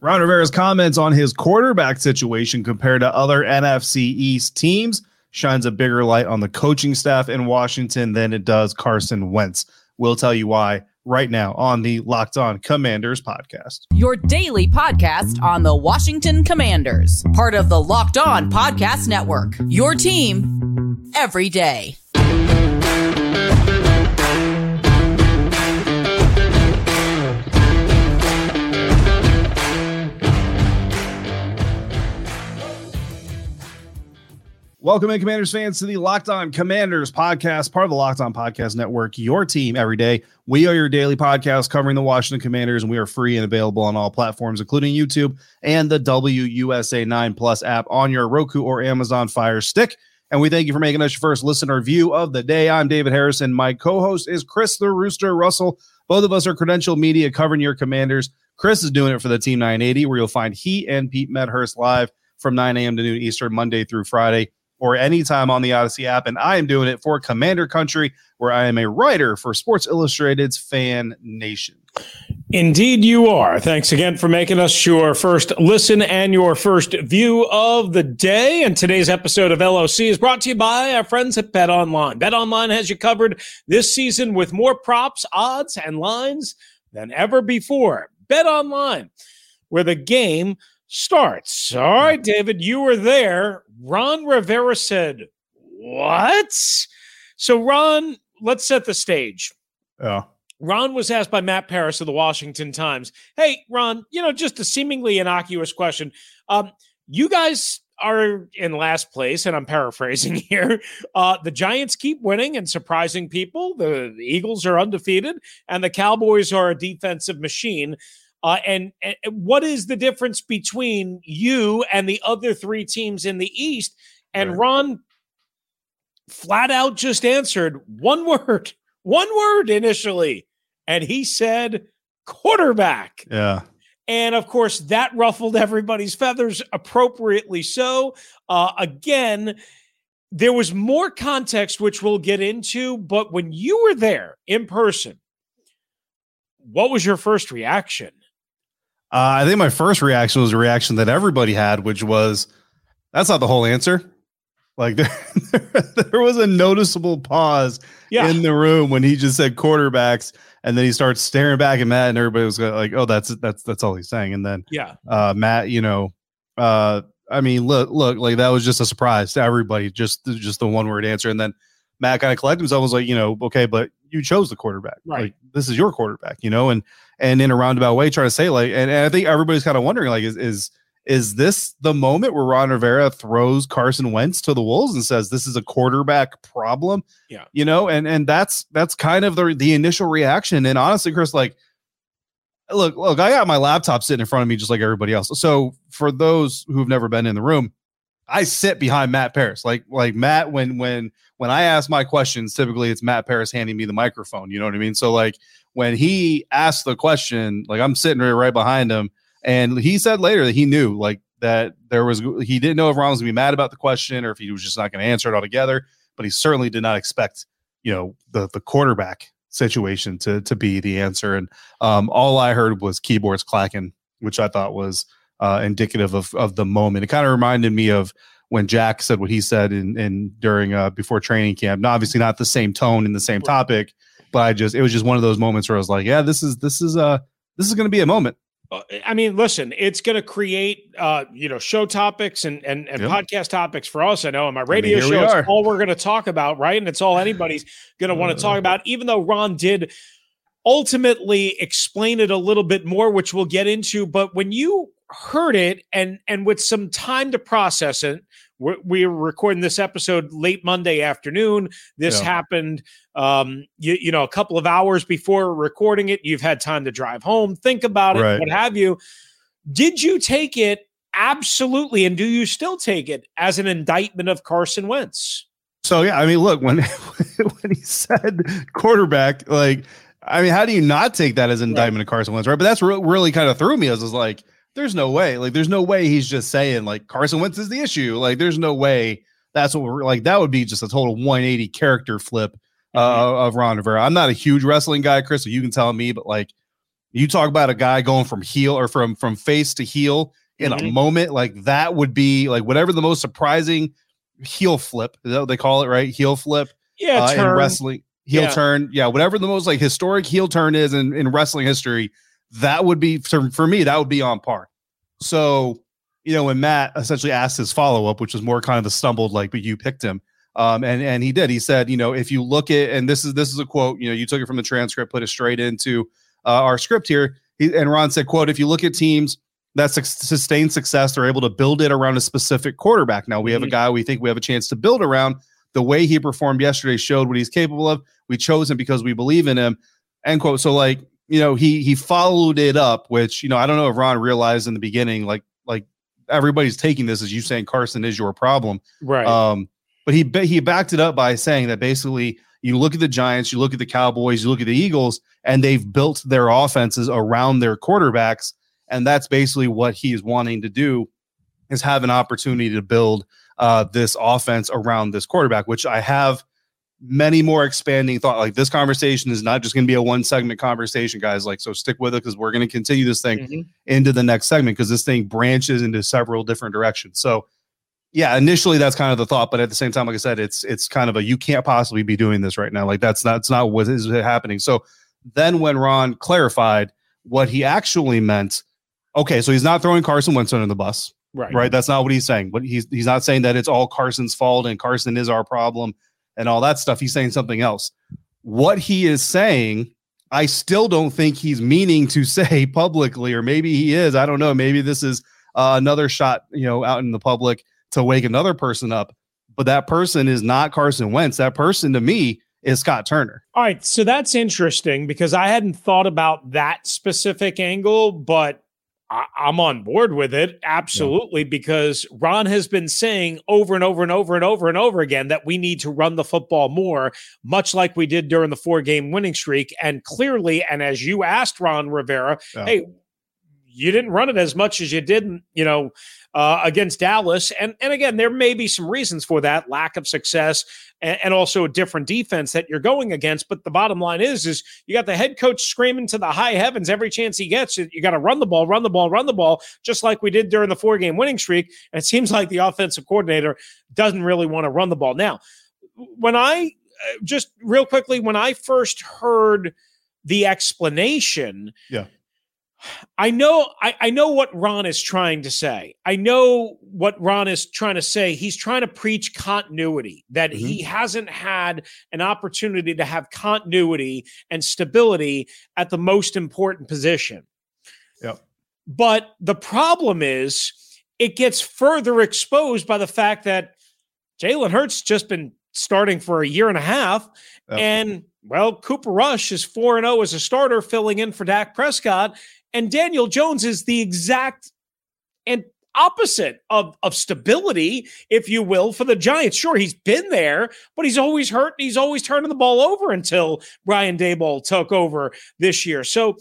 Ron Rivera's comments on his quarterback situation compared to other NFC East teams shines a bigger light on the coaching staff in Washington than it does Carson Wentz. We'll tell you why right now on the Locked On Commanders podcast. Your daily podcast on the Washington Commanders, part of the Locked On Podcast Network. Your team every day. Welcome in, Commanders fans, to the Locked On Commanders podcast, part of the Locked On Podcast Network, your team every day. We are your daily podcast covering the Washington Commanders, and we are free and available on all platforms, including YouTube and the WUSA 9 Plus app on your Roku or Amazon Fire Stick. And we thank you for making us your first listener view of the day. I'm David Harrison. My co host is Chris the Rooster Russell. Both of us are credential media covering your Commanders. Chris is doing it for the Team 980, where you'll find he and Pete Medhurst live from 9 a.m. to noon Eastern, Monday through Friday or anytime on the Audacy app. And I am doing it for Commander Country, where I am a writer for Sports Illustrated's Fan Nation. Indeed, you are. Thanks again for making us your first listen and your first view of the day. And today's episode of LOC is brought to you by our friends at Bet Online. Bet Online has you covered this season with more props, odds, and lines than ever before. Bet Online, where the game starts. All right, David, you were there. Ron Rivera said, What? So, Ron, let's set the stage. Yeah. Ron was asked by Matt Paras of the Washington Times, Hey, Ron, you know, just a seemingly innocuous question. Um, you guys are in last place, and I'm paraphrasing here. Uh, the Giants keep winning and surprising people. The Eagles are undefeated, and the Cowboys are a defensive machine. Uh, and, and, what is the difference between you and the other three teams in the East? And right. Ron flat out just answered one word, one word initially. And he said quarterback. Yeah. And of course, that ruffled everybody's feathers, appropriately so. Uh, again, there was more context, which we'll get into. But when you were there in person, what was your first reaction? Uh, I think my first reaction was a reaction that everybody had, which was, "That's not the whole answer." Like there, there was a noticeable pause yeah. in the room when he just said quarterbacks, and then he starts staring back at Matt, and everybody was like, "Oh, that's that's that's all he's saying." And then yeah, uh, Matt, you know, uh, I mean, look, look, like that was just a surprise to everybody, just just the one word answer, and then Matt kind of collected himself, was like, you know, okay, but you chose the quarterback, right? Like, this is your quarterback, you know, and and in a roundabout way trying to say like and, and I think everybody's kind of wondering like is is is this the moment where Ron Rivera throws Carson Wentz to the wolves and says this is a quarterback problem? Yeah. You know, and and that's that's kind of the the initial reaction. And honestly, Chris, like look, look, I got my laptop sitting in front of me just like everybody else. So for those who've never been in the room, I sit behind Matt Paras. Like like Matt when when when I ask my questions, typically it's Matt Paras handing me the microphone. You know what I mean? So like when he asked the question, like I'm sitting right, right behind him, and he said later that he knew like that there was he didn't know if Ron was gonna be mad about the question or if he was just not gonna answer it altogether, but he certainly did not expect you know the the quarterback situation to to be the answer. And um, all I heard was keyboards clacking, which I thought was uh, indicative of of the moment. It kind of reminded me of when Jack said what he said in, in during uh, before training camp. Now, obviously, not the same tone and the same topic, but I just it was just one of those moments where I was like, yeah, this is this is uh this is going to be a moment. Uh, I mean, listen, it's going to create, uh, you know, show topics and and, and yep. podcast topics for us. I know on my radio I mean, show, it's all we're going to talk about, right? And it's all anybody's going to want to talk about. Even though Ron did ultimately explain it a little bit more, which we'll get into. But when you heard it and and with some time to process it, we're, we're recording this episode late Monday afternoon. This yeah. happened, um, you, you know, a couple of hours before recording it. You've had time to drive home, think about it, right. what have you. Did you take it absolutely, and do you still take it as an indictment of Carson Wentz? So yeah, I mean, look when when he said quarterback, like, I mean, how do you not take that as an indictment right. of Carson Wentz, right? But that's re- really kind of threw me as was like, there's no way, like, there's no way he's just saying like Carson Wentz is the issue, like, there's no way that's what we're like. That would be just a total 180 character flip uh, mm-hmm. of Ron Rivera. I'm not a huge wrestling guy, Chris, so you can tell me, but like, you talk about a guy going from heel or from from face to heel in mm-hmm. a moment like that would be like whatever the most surprising heel flip. Is that what they call it, right? Heel flip. Yeah, uh, in wrestling. Heel yeah. turn. Yeah, whatever the most like historic heel turn is in, in wrestling history, that would be for, me, that would be on par. So, you know, when Matt essentially asked his follow-up, which was more kind of the stumbled, like, but you picked him. Um, and and he did. He said, you know, if you look at, and this is this is a quote, you know, you took it from the transcript, put it straight into uh, our script here. He, and Ron said, quote, if you look at teams that su- sustained success, they're able to build it around a specific quarterback. Now we have mm-hmm. a guy we think we have a chance to build around. The way he performed yesterday showed what he's capable of. We chose him because we believe in him. End quote. So like, you know, he he followed it up, which, you know, I don't know if Ron realized in the beginning, like, like everybody's taking this as you saying Carson is your problem. Right. Um, but he he backed it up by saying that basically you look at the Giants, you look at the Cowboys, you look at the Eagles, and they've built their offenses around their quarterbacks and that's basically what he is wanting to do is have an opportunity to build uh, this offense around this quarterback, which I have many more expanding thought. Like this conversation is not just going to be a one segment conversation, guys. Like, so stick with it because we're going to continue this thing mm-hmm. into the next segment because this thing branches into several different directions. So, yeah, initially that's kind of the thought, but at the same time, like I said, it's it's kind of a you can't possibly be doing this right now. Like that's not that's not what is happening. So then when Ron clarified what he actually meant okay, so he's not throwing Carson Wentz under the bus. Right. Right. That's not what he's saying. But he's he's not saying that it's all Carson's fault and Carson is our problem and all that stuff. He's saying something else. What he is saying, I still don't think he's meaning to say publicly, or maybe he is. I don't know. Maybe this is uh, another shot, you know, out in the public to wake another person up. But that person is not Carson Wentz. That person to me is Scott Turner. All right. So that's interesting because I hadn't thought about that specific angle, but I, am on board with it absolutely yeah. because Ron has been saying over and over and over and over and over again that we need to run the football more, much like we did during the four game winning streak. And clearly, and as you asked Ron Rivera, yeah. hey, you didn't run it as much as you did, you know, uh, against Dallas. And and again, there may be some reasons for that lack of success and, and, also a different defense that you're going against. But the bottom line is, is you got the head coach screaming to the high heavens every chance he gets. You got to run the ball, run the ball, run the ball, just like we did during the four game winning streak. And it seems like the offensive coordinator doesn't really want to run the ball. Now, when I uh, just real quickly, when I first heard the explanation, yeah I know I, I, know what Ron is trying to say. I know what Ron is trying to say. He's trying to preach continuity, that mm-hmm. he hasn't had an opportunity to have continuity and stability at the most important position. Yep. But the problem is it gets further exposed by the fact that Jalen Hurts just been starting for a year and a half. Yep. And well, Cooper Rush is 4 0 as a starter, filling in for Dak Prescott. And Daniel Jones is the exact and opposite of, of stability, if you will, for the Giants. Sure, he's been there, but he's always hurt and he's always turning the ball over until Brian Daboll took over this year. So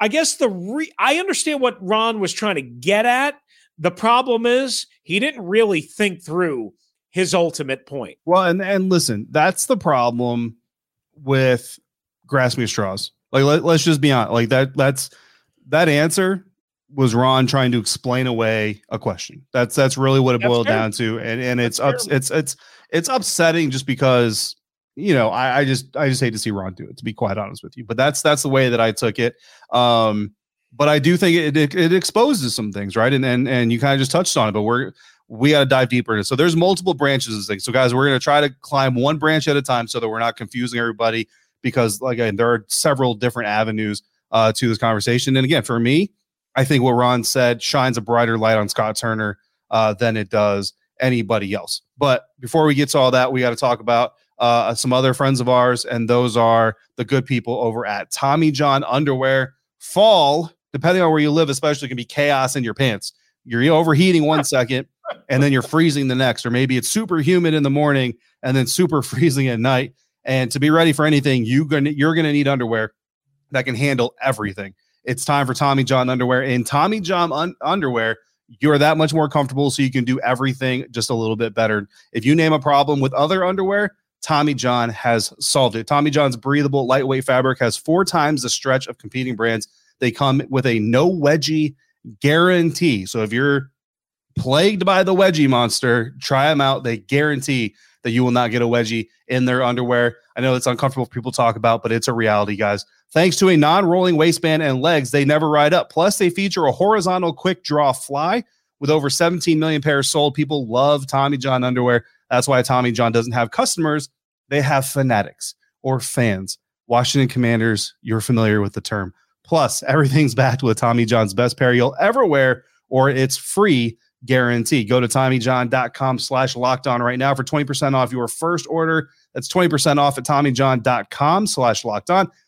I guess the re- I understand what Ron was trying to get at. The problem is he didn't really think through his ultimate point. Well, and and listen, that's the problem with grasping straws. Like let, us just be honest. Like that that's that answer was Ron trying to explain away a question. That's that's really what it that's boiled fair. down to, and and it's ups, it's it's it's upsetting just because you know I, I just I just hate to see Ron do it to be quite honest with you. But that's that's the way that I took it. Um, but I do think it, it, it exposes some things, right? And and and you kind of just touched on it, but we're we got to dive deeper into. So there's multiple branches of things. So guys, we're going to try to climb one branch at a time so that we're not confusing everybody because like again, there are several different avenues uh, to this conversation. And again, for me, I think what Ron said shines a brighter light on Scott Turner uh, than it does anybody else. But before we get to all that, we got to talk about uh, some other friends of ours, and those are the good people over at Tommy John Underwear. Fall, depending on where you live, especially, can be chaos in your pants. You're overheating one second and then you're freezing the next, or maybe it's super humid in the morning and then super freezing at night. And to be ready for anything, you gonna you're gonna need underwear that can handle everything. It's time for Tommy John underwear. In Tommy John un- underwear, you're that much more comfortable, so you can do everything just a little bit better. If you name a problem with other underwear, Tommy John has solved it. Tommy John's breathable, lightweight fabric has four times the stretch of competing brands. They come with a no wedgie guarantee. So if you're plagued by the wedgie monster, try them out. They guarantee that you will not get a wedgie in their underwear. I know it's uncomfortable for people to talk about, but it's a reality, guys. Thanks to a non rolling waistband and legs, they never ride up. Plus, they feature a horizontal quick draw fly with over 17 million pairs sold. People love Tommy John underwear. That's why Tommy John doesn't have customers, they have fanatics or fans. Washington Commanders, you're familiar with the term. Plus, everything's backed with Tommy John's best pair you'll ever wear, or it's free guarantee. Go to TommyJohn.com slash locked on right now for 20% off your first order. That's 20% off at TommyJohn.com slash locked on.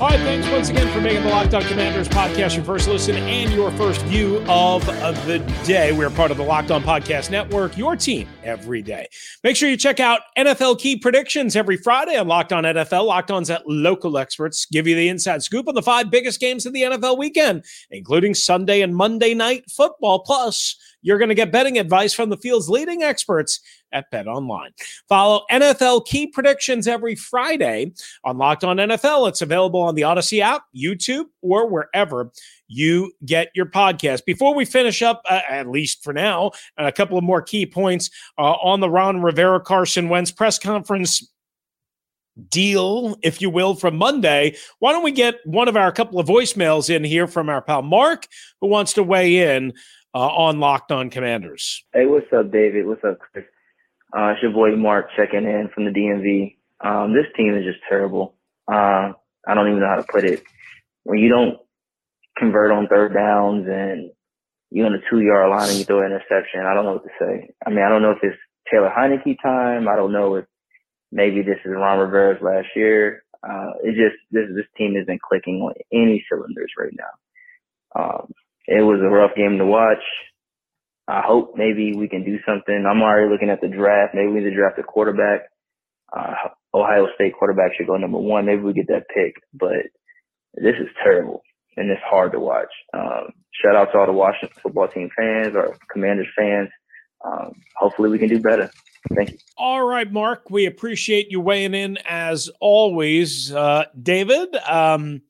All right, thanks once again for making the Locked On Commanders podcast your first listen and your first view of, the day. We're part of the Locked On Podcast Network, your team every day. Make sure you check out NFL key predictions every Friday on Locked On NFL. Locked On's at local experts give you the inside scoop on the five biggest games of the NFL weekend, including Sunday and Monday night football. Plus, you're going to get betting advice from the field's leading experts at Bet Online. Follow NFL key predictions every Friday on Locked On NFL. It's available on the Audacy app, YouTube, or wherever you get your podcast. Before we finish up, uh, at least for now, a couple of more key points uh, on the Ron Rivera Carson Wentz press conference deal, if you will, from Monday. Why don't we get one of our couple of voicemails in here from our pal Mark, who wants to weigh in uh, on Locked On Commanders. Hey, what's up, David? What's up, Chris? Uh, it's your boy Mark checking in from the DMV. Um, this team is just terrible. Uh, I don't even know how to put it. When you don't convert on third downs and you're on the two yard line and you throw an interception, I don't know what to say. I mean, I don't know if it's Taylor Heinicke time. I don't know if maybe this is Ron Rivera's last year. Uh, it just this this team isn't clicking on any cylinders right now. Um, it was a rough game to watch. I hope maybe we can do something. I'm already looking at the draft. Maybe we need to draft a quarterback. Uh, Ohio State quarterback should go number one. Maybe we get that pick, but this is terrible and it's hard to watch. Um, shout out to all the Washington football team fans or Commanders fans. Um, hopefully we can do better. Thank you. All right, Mark. We appreciate you weighing in as always. Uh, David, um,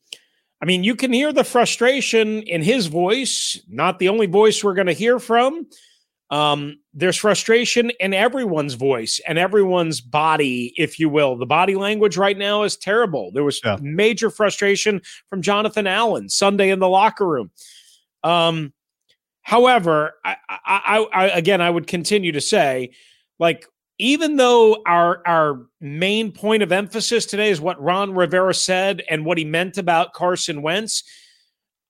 I mean, you can hear the frustration in his voice, not the only voice we're going to hear from. Um, there's frustration in everyone's voice and everyone's body, if you will. The body language right now is terrible. There was yeah. major frustration from Jonathan Allen Sunday in the locker room. Um, however, I, I, I, again, I would continue to say, like, even though our our main point of emphasis today is what Ron Rivera said and what he meant about Carson Wentz,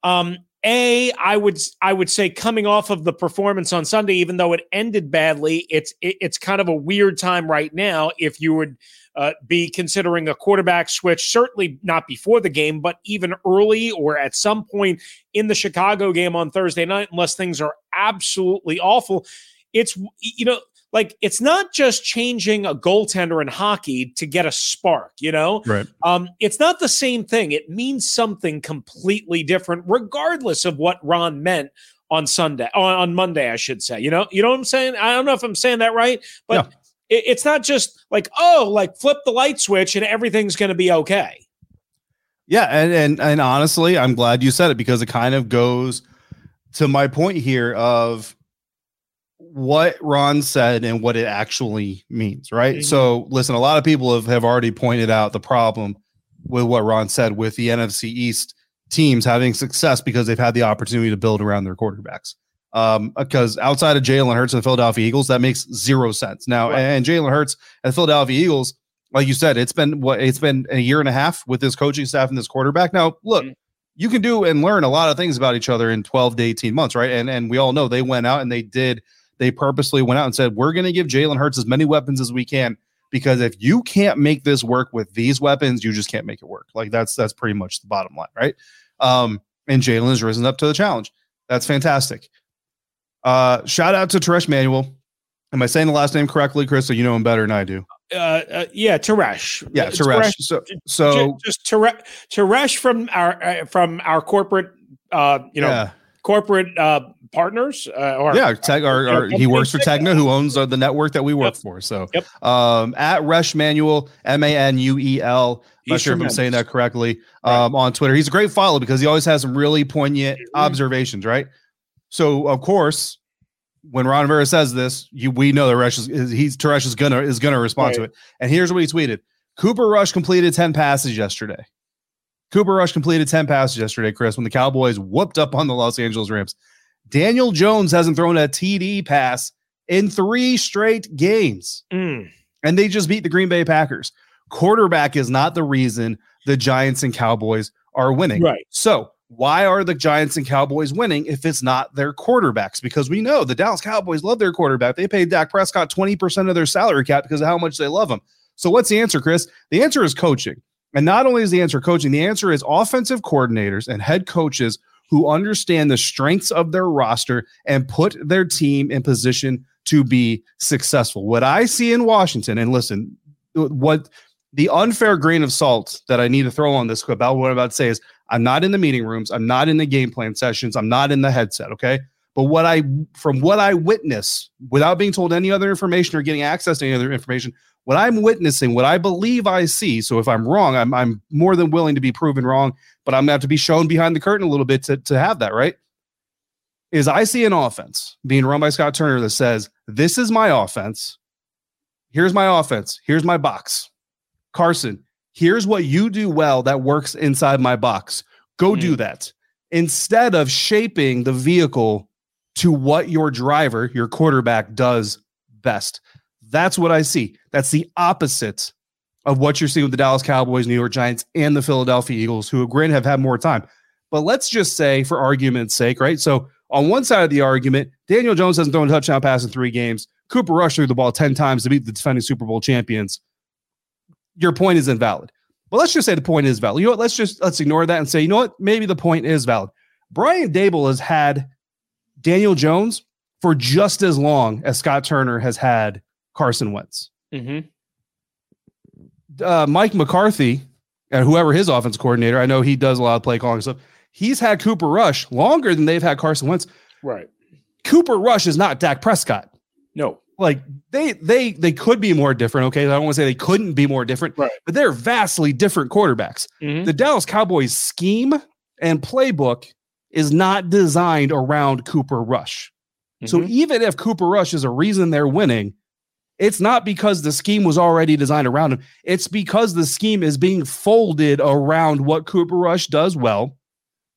um, a I would I would say coming off of the performance on Sunday, even though it ended badly, it's it, it's kind of a weird time right now. If you would uh, be considering a quarterback switch, certainly not before the game, but even early or at some point in the Chicago game on Thursday night, unless things are absolutely awful. It's you know like it's not just changing a goaltender in hockey to get a spark, you know? Right. Um, it's not the same thing. It means something completely different, regardless of what Ron meant on Sunday, on, on Monday, I should say. You know, you know what I'm saying? I don't know if I'm saying that right, but it, it's not just like, oh, like flip the light switch and everything's gonna be okay. Yeah, and and and honestly, I'm glad you said it because it kind of goes to my point here of what Ron said and what it actually means, right? Mhm. So, listen, a lot of people have, have already pointed out the problem with what Ron said with the NFC East teams having success because they've had the opportunity to build around their quarterbacks. Um, because outside of Jalen Hurts and the Philadelphia Eagles, that makes zero sense. Now, Right. and Jalen Hurts and the Philadelphia Eagles, like you said, it's been what it's been a year and a half with this coaching staff and this quarterback. Now, look, Mhm. you can do and learn a lot of things about each other in 12 to 18 months, right? And and we all know they went out and they did, they purposely went out and said, We're gonna give Jalen Hurts as many weapons as we can. Because if you can't make this work with these weapons, you just can't make it work. Like that's that's pretty much the bottom line, right? Um, and Jalen has risen up to the challenge. That's fantastic. Uh, shout out to Teresh Manuel. Am I saying the last name correctly, Chris? So you know him better than I do. Uh, uh, yeah, Teresh. Yeah, Uh, Teresh. So, so Ju- just Teresh, Teresh from our uh, from our corporate, uh, you know, yeah, corporate uh, partners. Uh, or yeah. Teg, or, Yeah, or he works for Tegna. Who owns uh, the network that we work Yep. for. So, Yep. um, at Resh Manuel, M A N U E L. Not sure if I'm saying that correctly. Right. Um, on Twitter, he's a great follow because he always has some really poignant Mhm. observations, right? So, of course, when Ron Rivera says this, you we know that Rush is, is he's Teresh is gonna is gonna respond to it. And here's what he tweeted: Cooper Rush completed 10 passes yesterday. Cooper Rush completed 10 passes yesterday, Chris, when the Cowboys whooped up on the Los Angeles Rams. Daniel Jones hasn't thrown a TD pass in three straight games, Mm, and they just beat the Green Bay Packers. Quarterback is not the reason the Giants and Cowboys are winning. right. So, why are the Giants and Cowboys winning if it's not their quarterbacks? Because we know the Dallas Cowboys love their quarterback. They paid Dak Prescott 20% of their salary cap because of how much they love him. So, what's the answer, Chris? The answer is coaching. And not only is the answer coaching, the answer is offensive coordinators and head coaches who understand the strengths of their roster and put their team in position to be successful. What I see in Washington, and listen, what the unfair grain of salt that I need to throw on this about what I'm about to say is I'm not in the meeting rooms, I'm not in the game plan sessions, I'm not in the headset, okay? But what I from what I witness without being told any other information or getting access to any other information, what I'm witnessing, what I believe I see. So if I'm wrong, I'm I'm more than willing to be proven wrong, but I'm gonna have to be shown behind the curtain a little bit to, to have that, right? Is I see an offense being run by Scott Turner that says, This is my offense. Here's my offense. Here's my box. Carson, here's what you do well that works inside my box. Go do hmm. that. Instead of shaping the vehicle to what your driver, your quarterback, does best. That's what I see. That's the opposite of what you're seeing with the Dallas Cowboys, New York Giants, and the Philadelphia Eagles, who granted have had more time. But let's just say, for argument's sake, right? So on one side of the argument, Daniel Jones hasn't thrown a touchdown pass in three games. Cooper Rush threw the ball 10 times to beat the defending Super Bowl champions. Your point is invalid. But let's just say the point is valid. You know what? Let's just let's ignore that and say, you know what? Maybe the point is valid. Brian Daboll has had Daniel Jones for just as long as Scott Turner has had Carson Wentz. Mm-hmm. Uh, Mike McCarthy and whoever his offense coordinator, I know he does a lot of play calling stuff. He's had Cooper Rush longer than they've had Carson Wentz. Right. Cooper Rush is not Dak Prescott. No. Like they they they could be more different. Okay, I don't want to say they couldn't be more different, Right. but they're vastly different quarterbacks. Mhm. The Dallas Cowboys scheme and playbook is not designed around Cooper Rush. So Mhm. even if Cooper Rush is a reason they're winning, it's not because the scheme was already designed around him. It's because the scheme is being folded around what Cooper Rush does well,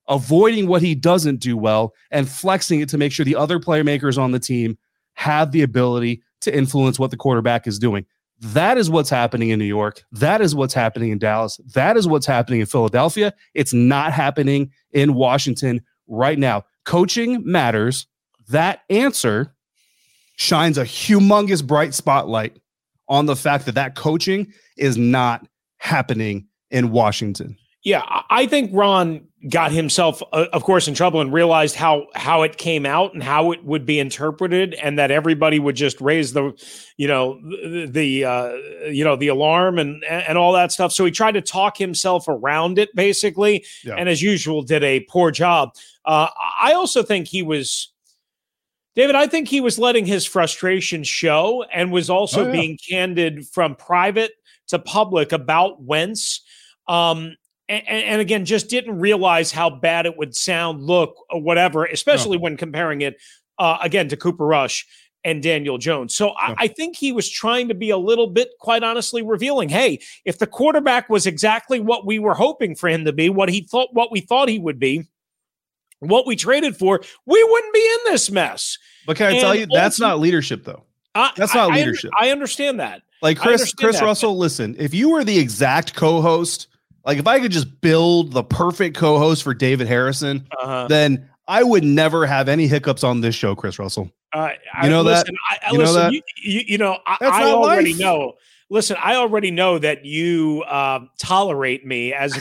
avoiding what he doesn't do well, and flexing it to make sure the other playmakers on the team have the ability to influence what the quarterback is doing. That is what's happening in New York. That is what's happening in Dallas. That is what's happening in Philadelphia. It's not happening in Washington right now. Coaching matters. That answer shines a humongous bright spotlight on the fact that that coaching is not happening in Washington. Yeah, I- think Ron got himself, uh, of course, in trouble and realized how how it came out and how it would be interpreted, and that everybody would just raise the, you know, the, the uh, you know the alarm and and all that stuff. So he tried to talk himself around it, basically, Yeah. and as usual, did a poor job. Uh, I also think he was. David, I think he was letting his frustration show and was also Oh, yeah. being candid from private to public about Wentz. Um, and, and again, just didn't realize how bad it would sound, look, or whatever, especially when comparing it uh, again to Cooper Rush. and Daniel Jones. So I, I, think he was trying to be a little bit, quite honestly, revealing. Hey, if the quarterback was exactly what we were hoping for him to be, what he thought, what we thought he would be, what we traded for, we wouldn't be in this mess. But can I and tell you, that's not leadership, though. I, that's not I, leadership. I, understand that. Like Chris, Chris that. Russell, listen, if you were the exact co-host, like if I could just build the perfect co-host for David Harrison, uh-huh. then I would never have any hiccups on this show, Chris Russell. Uh, you know I, that? I, you listen, know that? You, you, you know, I, I already life. know. Listen, I already know that you uh, tolerate me as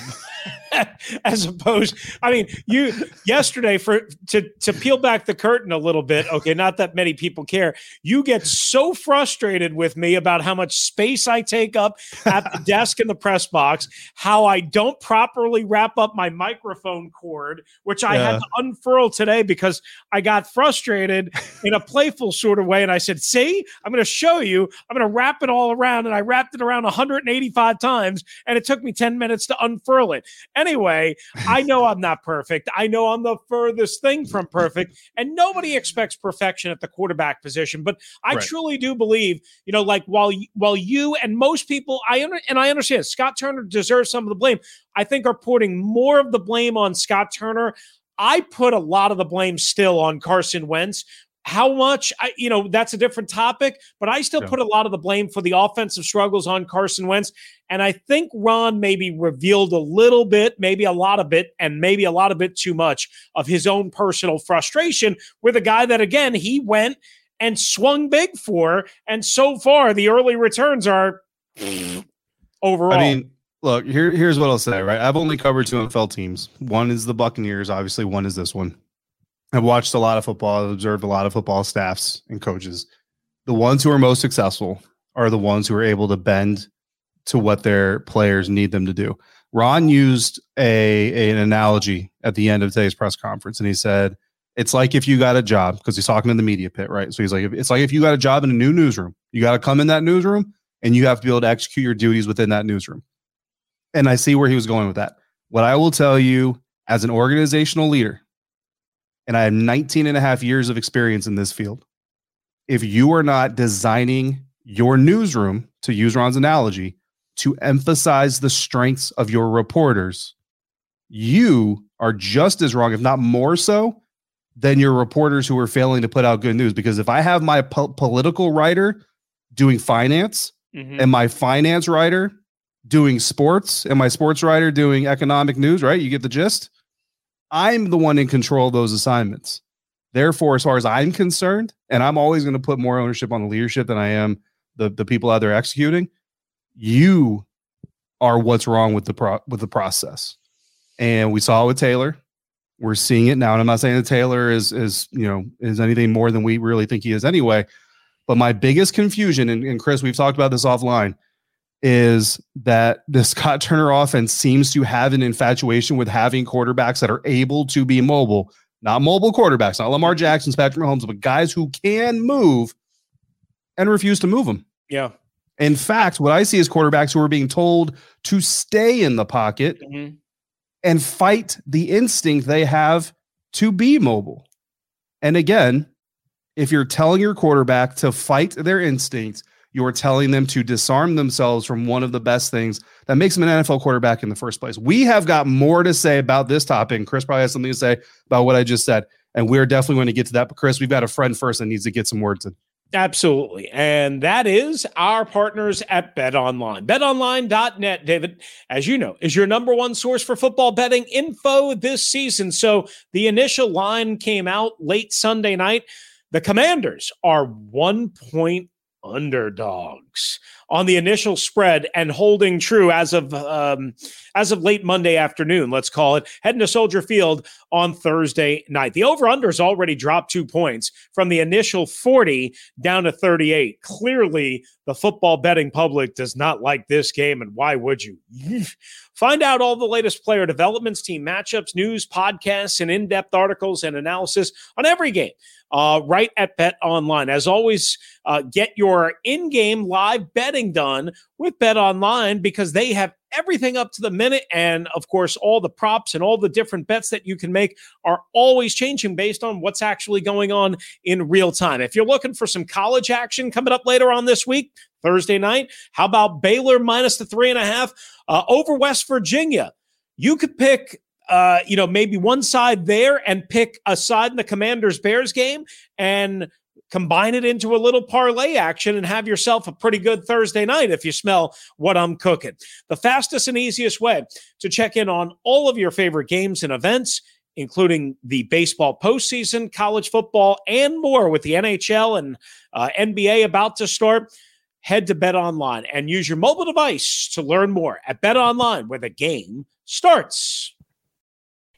as opposed i mean you yesterday for to to peel back the curtain a little bit okay not that many people care. You get so frustrated with me about how much space i take up at the desk in the press box how i don't properly wrap up my microphone cord which i yeah. had to unfurl today because i got frustrated in a playful sort of way and i said see i'm going to show you. I'm going to wrap it all around and i wrapped it around 185 times and it took me 10 minutes to unfurl it Anyway, I know I'm not perfect. I know I'm the furthest thing from perfect, and nobody expects perfection at the quarterback position. But I right. truly do believe, you know, like while while you and most people, I under, and I understand Scott Turner deserves some of the blame. I think are putting more of the blame on Scott Turner. I put a lot of the blame still on Carson Wentz how much I, you know that's a different topic but i still yeah. put a lot of the blame for the offensive struggles on carson wentz and i think ron maybe revealed a little bit maybe a lot of it and maybe a lot of it too much of his own personal frustration with a guy that again he went and swung big for and so far the early returns are overall. i mean look here, here's what i'll say right? I've only covered two nfl teams. One is the buccaneers obviously one is this one I've watched a lot of football, I've observed a lot of football staffs and coaches. The ones who are most successful are the ones who are able to bend to what their players need them to do. Ron used a, an analogy at the end of today's press conference, and he said, "It's like if you got a job because he's talking in the media pit, right? So he's like, it's like if you got a job in a new newsroom, you got to come in that newsroom, and you have to be able to execute your duties within that newsroom." And I see where he was going with that. What I will tell you as an organizational leader, and I have 19 and a half years of experience in this field. If you are not designing your newsroom, to use Ron's analogy, to emphasize the strengths of your reporters, you are just as wrong, if not more so, than your reporters who are failing to put out good news. Because if I have my po- political writer doing finance mm-hmm. and my finance writer doing sports and my sports writer doing economic news, right? You get the gist I'm the one in control of those assignments. Therefore, as far as I'm concerned, and I'm always going to put more ownership on the leadership than I am the the people out there executing. You are what's wrong with the pro, with the process, and we saw it with Taylor. We're seeing it now, and I'm not saying that Taylor is is you know is anything more than we really think he is anyway. But my biggest confusion, and, and Chris, we've talked about this offline, is that the Scott Turner offense seems to have an infatuation with having quarterbacks that are able to be mobile, not mobile quarterbacks, not Lamar Jackson's, Patrick Mahomes, but guys who can move and refuse to move them. Yeah. In fact, what I see is quarterbacks who are being told to stay in the pocket mm-hmm. and fight the instinct they have to be mobile. And again, if you're telling your quarterback to fight their instincts, you're telling them to disarm themselves from one of the best things that makes them an NFL quarterback in the first place. We have got more to say about this topic. And Chris probably has something to say about what I just said. And we're definitely going to get to that. But Chris, we've got a friend first that needs to get some words in. Absolutely. And that is our partners at Bet Online. BetOnline.net, David, as you know, is your number one source for football betting info this season. So the initial line came out late Sunday night. The Commanders are one point underdogs on the initial spread and holding true as of um, as of late Monday afternoon. Let's call it heading to Soldier Field on Thursday night. The over unders already dropped two points from the initial 40 down to 38. Clearly, the football betting public does not like this game, and why would you? Find out all the latest player developments, team matchups, news, podcasts, and in depth articles and analysis on every game uh, right at Bet Online. As always, uh, get your in game live betting done with Bet Online because they have everything up to the minute. And of course, all the props and all the different bets that you can make are always changing based on what's actually going on in real time. If you're looking for some college action coming up later on this week, Thursday night, how about Baylor minus the three and a half uh, over West Virginia? You could pick uh, you know, maybe one side there and pick a side in the Commanders Bears game and combine it into a little parlay action and have yourself a pretty good Thursday night if you smell what I'm cooking. The fastest and easiest way to check in on all of your favorite games and events, including the baseball postseason, college football, and more with the NHL and uh, NBA about to start. Head to Bet Online and use your mobile device to learn more at Bet Online, where the game starts.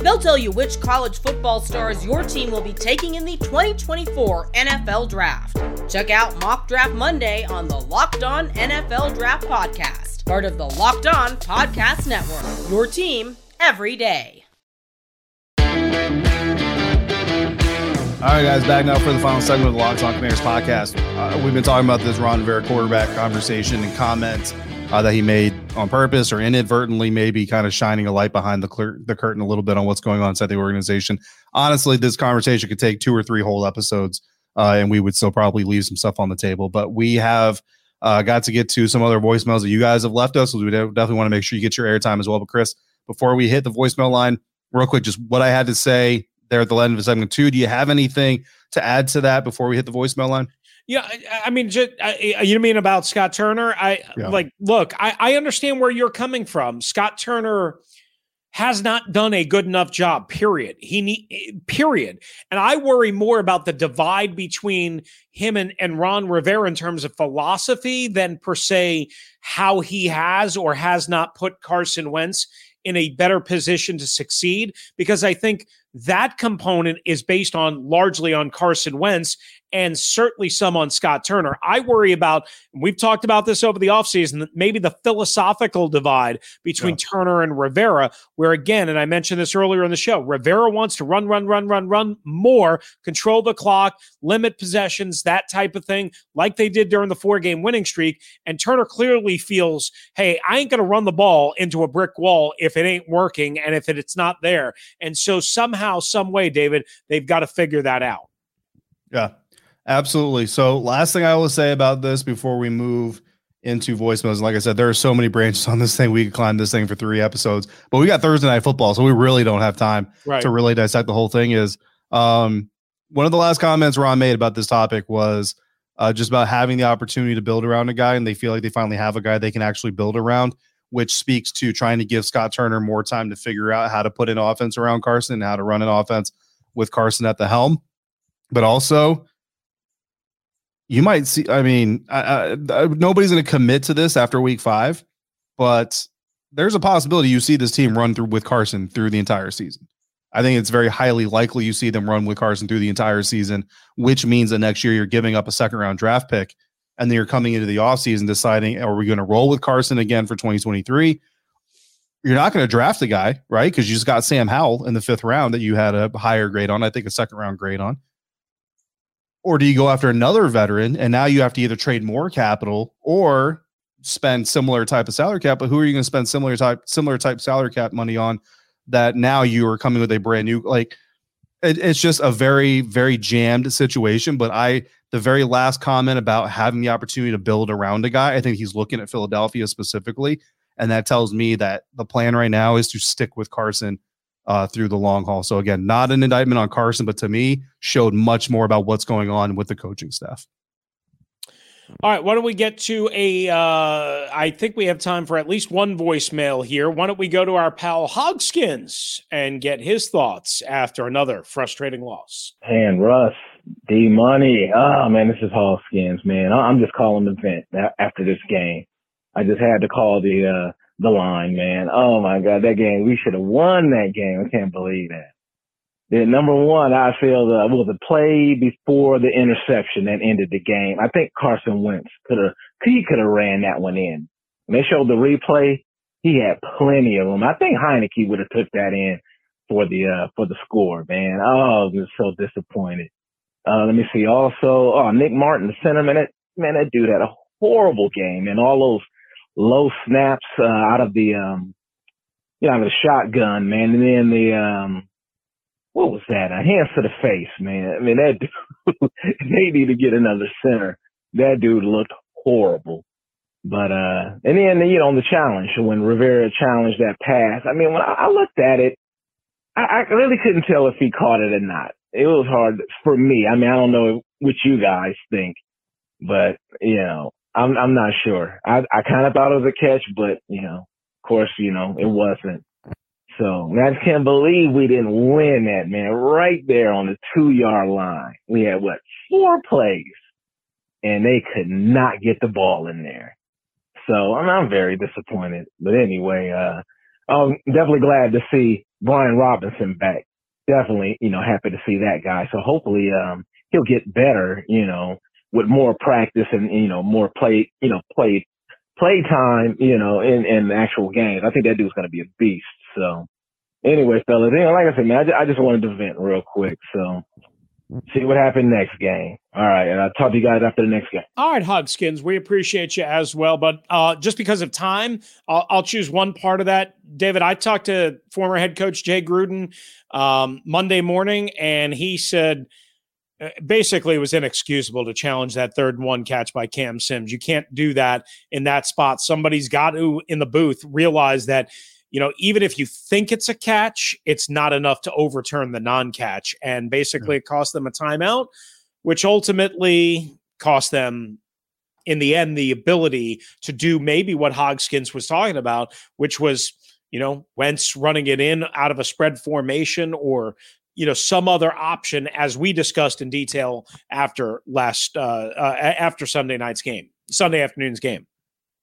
They'll tell you which college football stars your team will be taking in the 2024 NFL Draft. Check out Mock Draft Monday on the Locked On NFL Draft Podcast part of the Locked On Podcast Network. Your team every day. All right, guys, back now for the final segment of the Locked On Commanders podcast. Uh, we've been talking about this Ron Rivera quarterback conversation and comments uh, that he made on purpose or inadvertently, maybe kind of shining a light behind the, clear, the curtain a little bit on what's going on inside the organization. Honestly, this conversation could take two or three whole episodes, uh, and we would still probably leave some stuff on the table. But we have – uh, got to get to some other voicemails that you guys have left us. So we definitely want to make sure you get your airtime as well. But Chris, before we hit the voicemail line, real quick, just what I had to say there at the end of segment two. Do you have anything to add to that before we hit the voicemail line? Yeah, I mean, just, I, you mean about Scott Turner? I yeah. like, look, I, I understand where you're coming from. Scott Turner has not done a good enough job period he need period and i worry more about the divide between him and, and ron rivera in terms of philosophy than per se how he has or has not put carson wentz in a better position to succeed because i think that component is based on largely on carson wentz and certainly some on Scott Turner. I worry about, we've talked about this over the offseason, maybe the philosophical divide between yeah. Turner and Rivera, where again, and I mentioned this earlier in the show, Rivera wants to run, run, run, run, run more, control the clock, limit possessions, that type of thing, like they did during the four game winning streak. And Turner clearly feels, hey, I ain't going to run the ball into a brick wall if it ain't working and if it's not there. And so somehow, some way, David, they've got to figure that out. Yeah, Absolutely. So, last thing I will say about this before we move into voicemails, like I said, there are so many branches on this thing. We could climb this thing for three episodes, but we got Thursday night football, so we really don't have time right. to really dissect the whole thing. Is um, one of the last comments Ron made about this topic was uh, just about having the opportunity to build around a guy, and they feel like they finally have a guy they can actually build around, which speaks to trying to give Scott Turner more time to figure out how to put an offense around Carson and how to run an offense with Carson at the helm, but also you might see. I mean, I, I, nobody's going to commit to this after week five, but there's a possibility you see this team run through with Carson through the entire season. I think it's very highly likely you see them run with Carson through the entire season, which means that next year you're giving up a second round draft pick and then you're coming into the offseason deciding, are we going to roll with Carson again for 2023? You're not going to draft a guy, right? Because you just got Sam Howell in the fifth round that you had a higher grade on, I think a second round grade on. Or do you go after another veteran and now you have to either trade more capital or spend similar type of salary cap? But who are you going to spend similar type similar type salary cap money on that now you are coming with a brand new like it, it's just a very very jammed situation. But I the very last comment about having the opportunity to build around a guy, I think he's looking at Philadelphia specifically, and that tells me that the plan right now is to stick with Carson uh, through the long haul. So again, not an indictment on Carson, but to me, showed much more about what's going on with the coaching staff. All right, why don't we get to a? Uh, I think we have time for at least one voicemail here. Why don't we go to our pal Hogskins and get his thoughts after another frustrating loss? Hey, and Russ, D Money. Oh man, this is Hogskins, man. I'm just calling the vent after this game. I just had to call the uh, the line, man. Oh my God, that game, we should have won that game. I can't believe that. Then number one, I feel the was the play before the interception that ended the game. I think Carson Wentz could have he could have ran that one in. They showed the replay, he had plenty of them. I think Heinicke would have took that in for the uh for the score, man. Oh, I was so disappointed. Uh let me see. Also, oh Nick Martin, the center, man, that man, that dude had a horrible game and all those low snaps uh, out of the um you know, the shotgun, man, and then the um what was that? A hands to the face, man. I mean that dude they need to get another center. That dude looked horrible. But uh and then you know on the challenge when Rivera challenged that pass, I mean when I, I looked at it, I, I really couldn't tell if he caught it or not. It was hard for me. I mean I don't know what you guys think, but you know I'm I'm not sure. I I kind of thought it was a catch, but you know, of course, you know it wasn't. So I can't believe we didn't win that man right there on the two yard line. We had what four plays, and they could not get the ball in there. So I'm I'm very disappointed. But anyway, uh, I'm definitely glad to see Brian Robinson back. Definitely, you know, happy to see that guy. So hopefully, um, he'll get better. You know, with more practice and you know more play, you know, play play time, you know, in in actual games. I think that dude's going to be a beast. So anyway, fellas, you know, like I said, man, I just, I just wanted to vent real quick. So see what happened next game. All right, and I'll talk to you guys after the next game. All right, Hogskins, we appreciate you as well. But uh, just because of time, I'll, I'll, choose one part of that. David, I talked to former head coach Jay Gruden um, Monday morning, and he said – Uh, basically it was inexcusable to challenge that third and one catch by Cam Sims. You can't do that in that spot. Somebody's got to in the booth realize that you know even if you think it's a catch, it's not enough to overturn the non-catch, and basically it cost them a timeout, which ultimately cost them in the end the ability to do maybe what Hogskins was talking about, which was you know Wentz running it in out of a spread formation or you know some other option as we discussed in detail after last uh, uh, after Sunday night's game, Sunday afternoon's game.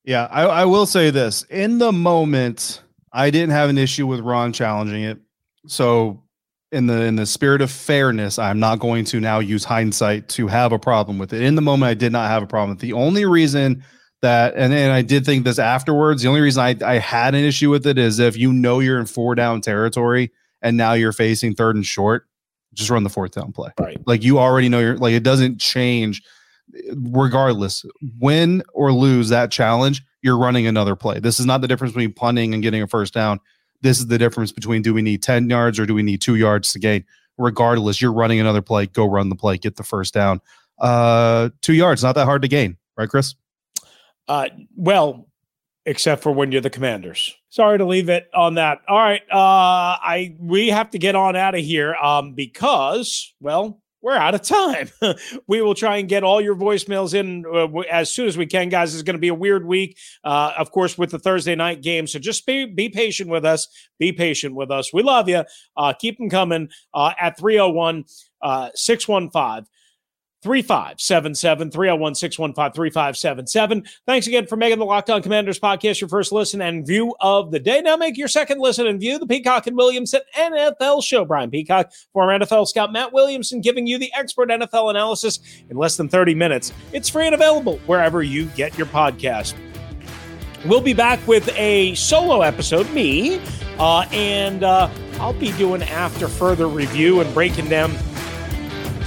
Yeah, I, I will say this: in the moment, I didn't have an issue with Ron challenging it. So, in the in the spirit of fairness, I'm not going to now use hindsight to have a problem with it. In the moment, I did not have a problem. The only reason that, and and I did think this afterwards. The only reason I I had an issue with it is if you know you're in four down territory and now you're facing third and short, just run the fourth down play. Right. Like you already know you're like it doesn't change regardless. Win or lose that challenge, you're running another play. This is not the difference between punting and getting a first down. This is the difference between do we need 10 yards or do we need 2 yards to gain. Regardless, you're running another play, go run the play, get the first down. Uh 2 yards, not that hard to gain, right Chris? Uh well, except for when you're the commanders. Sorry to leave it on that. All right. Uh I we have to get on out of here um because well, we're out of time. we will try and get all your voicemails in uh, as soon as we can, guys. It's going to be a weird week, uh, of course, with the Thursday night game. So just be be patient with us. Be patient with us. We love you. Uh, keep them coming uh, at 301 uh, 615 3577 301 615 3577. Thanks again for making the Locked On Commanders podcast your first listen and view of the day. Now make your second listen and view the Peacock and Williamson NFL show. Brian Peacock, former NFL scout Matt Williamson, giving you the expert NFL analysis in less than 30 minutes. It's free and available wherever you get your podcast. We'll be back with a solo episode, me, uh, and uh, I'll be doing after further review and breaking down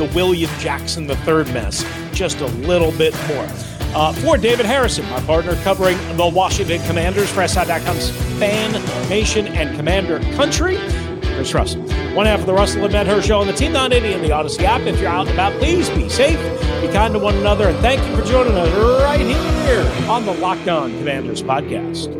the William Jackson III mess just a little bit more. Uh, for David Harrison, my partner covering the Washington Commanders for SI.com's Fan Nation and Commander Country, Chris Russell. One half of the Russell and Medhurst Show on the Team 980 and the Audacy app. If you're out and about, please be safe, be kind to one another, and thank you for joining us right here on the Locked On Commanders podcast.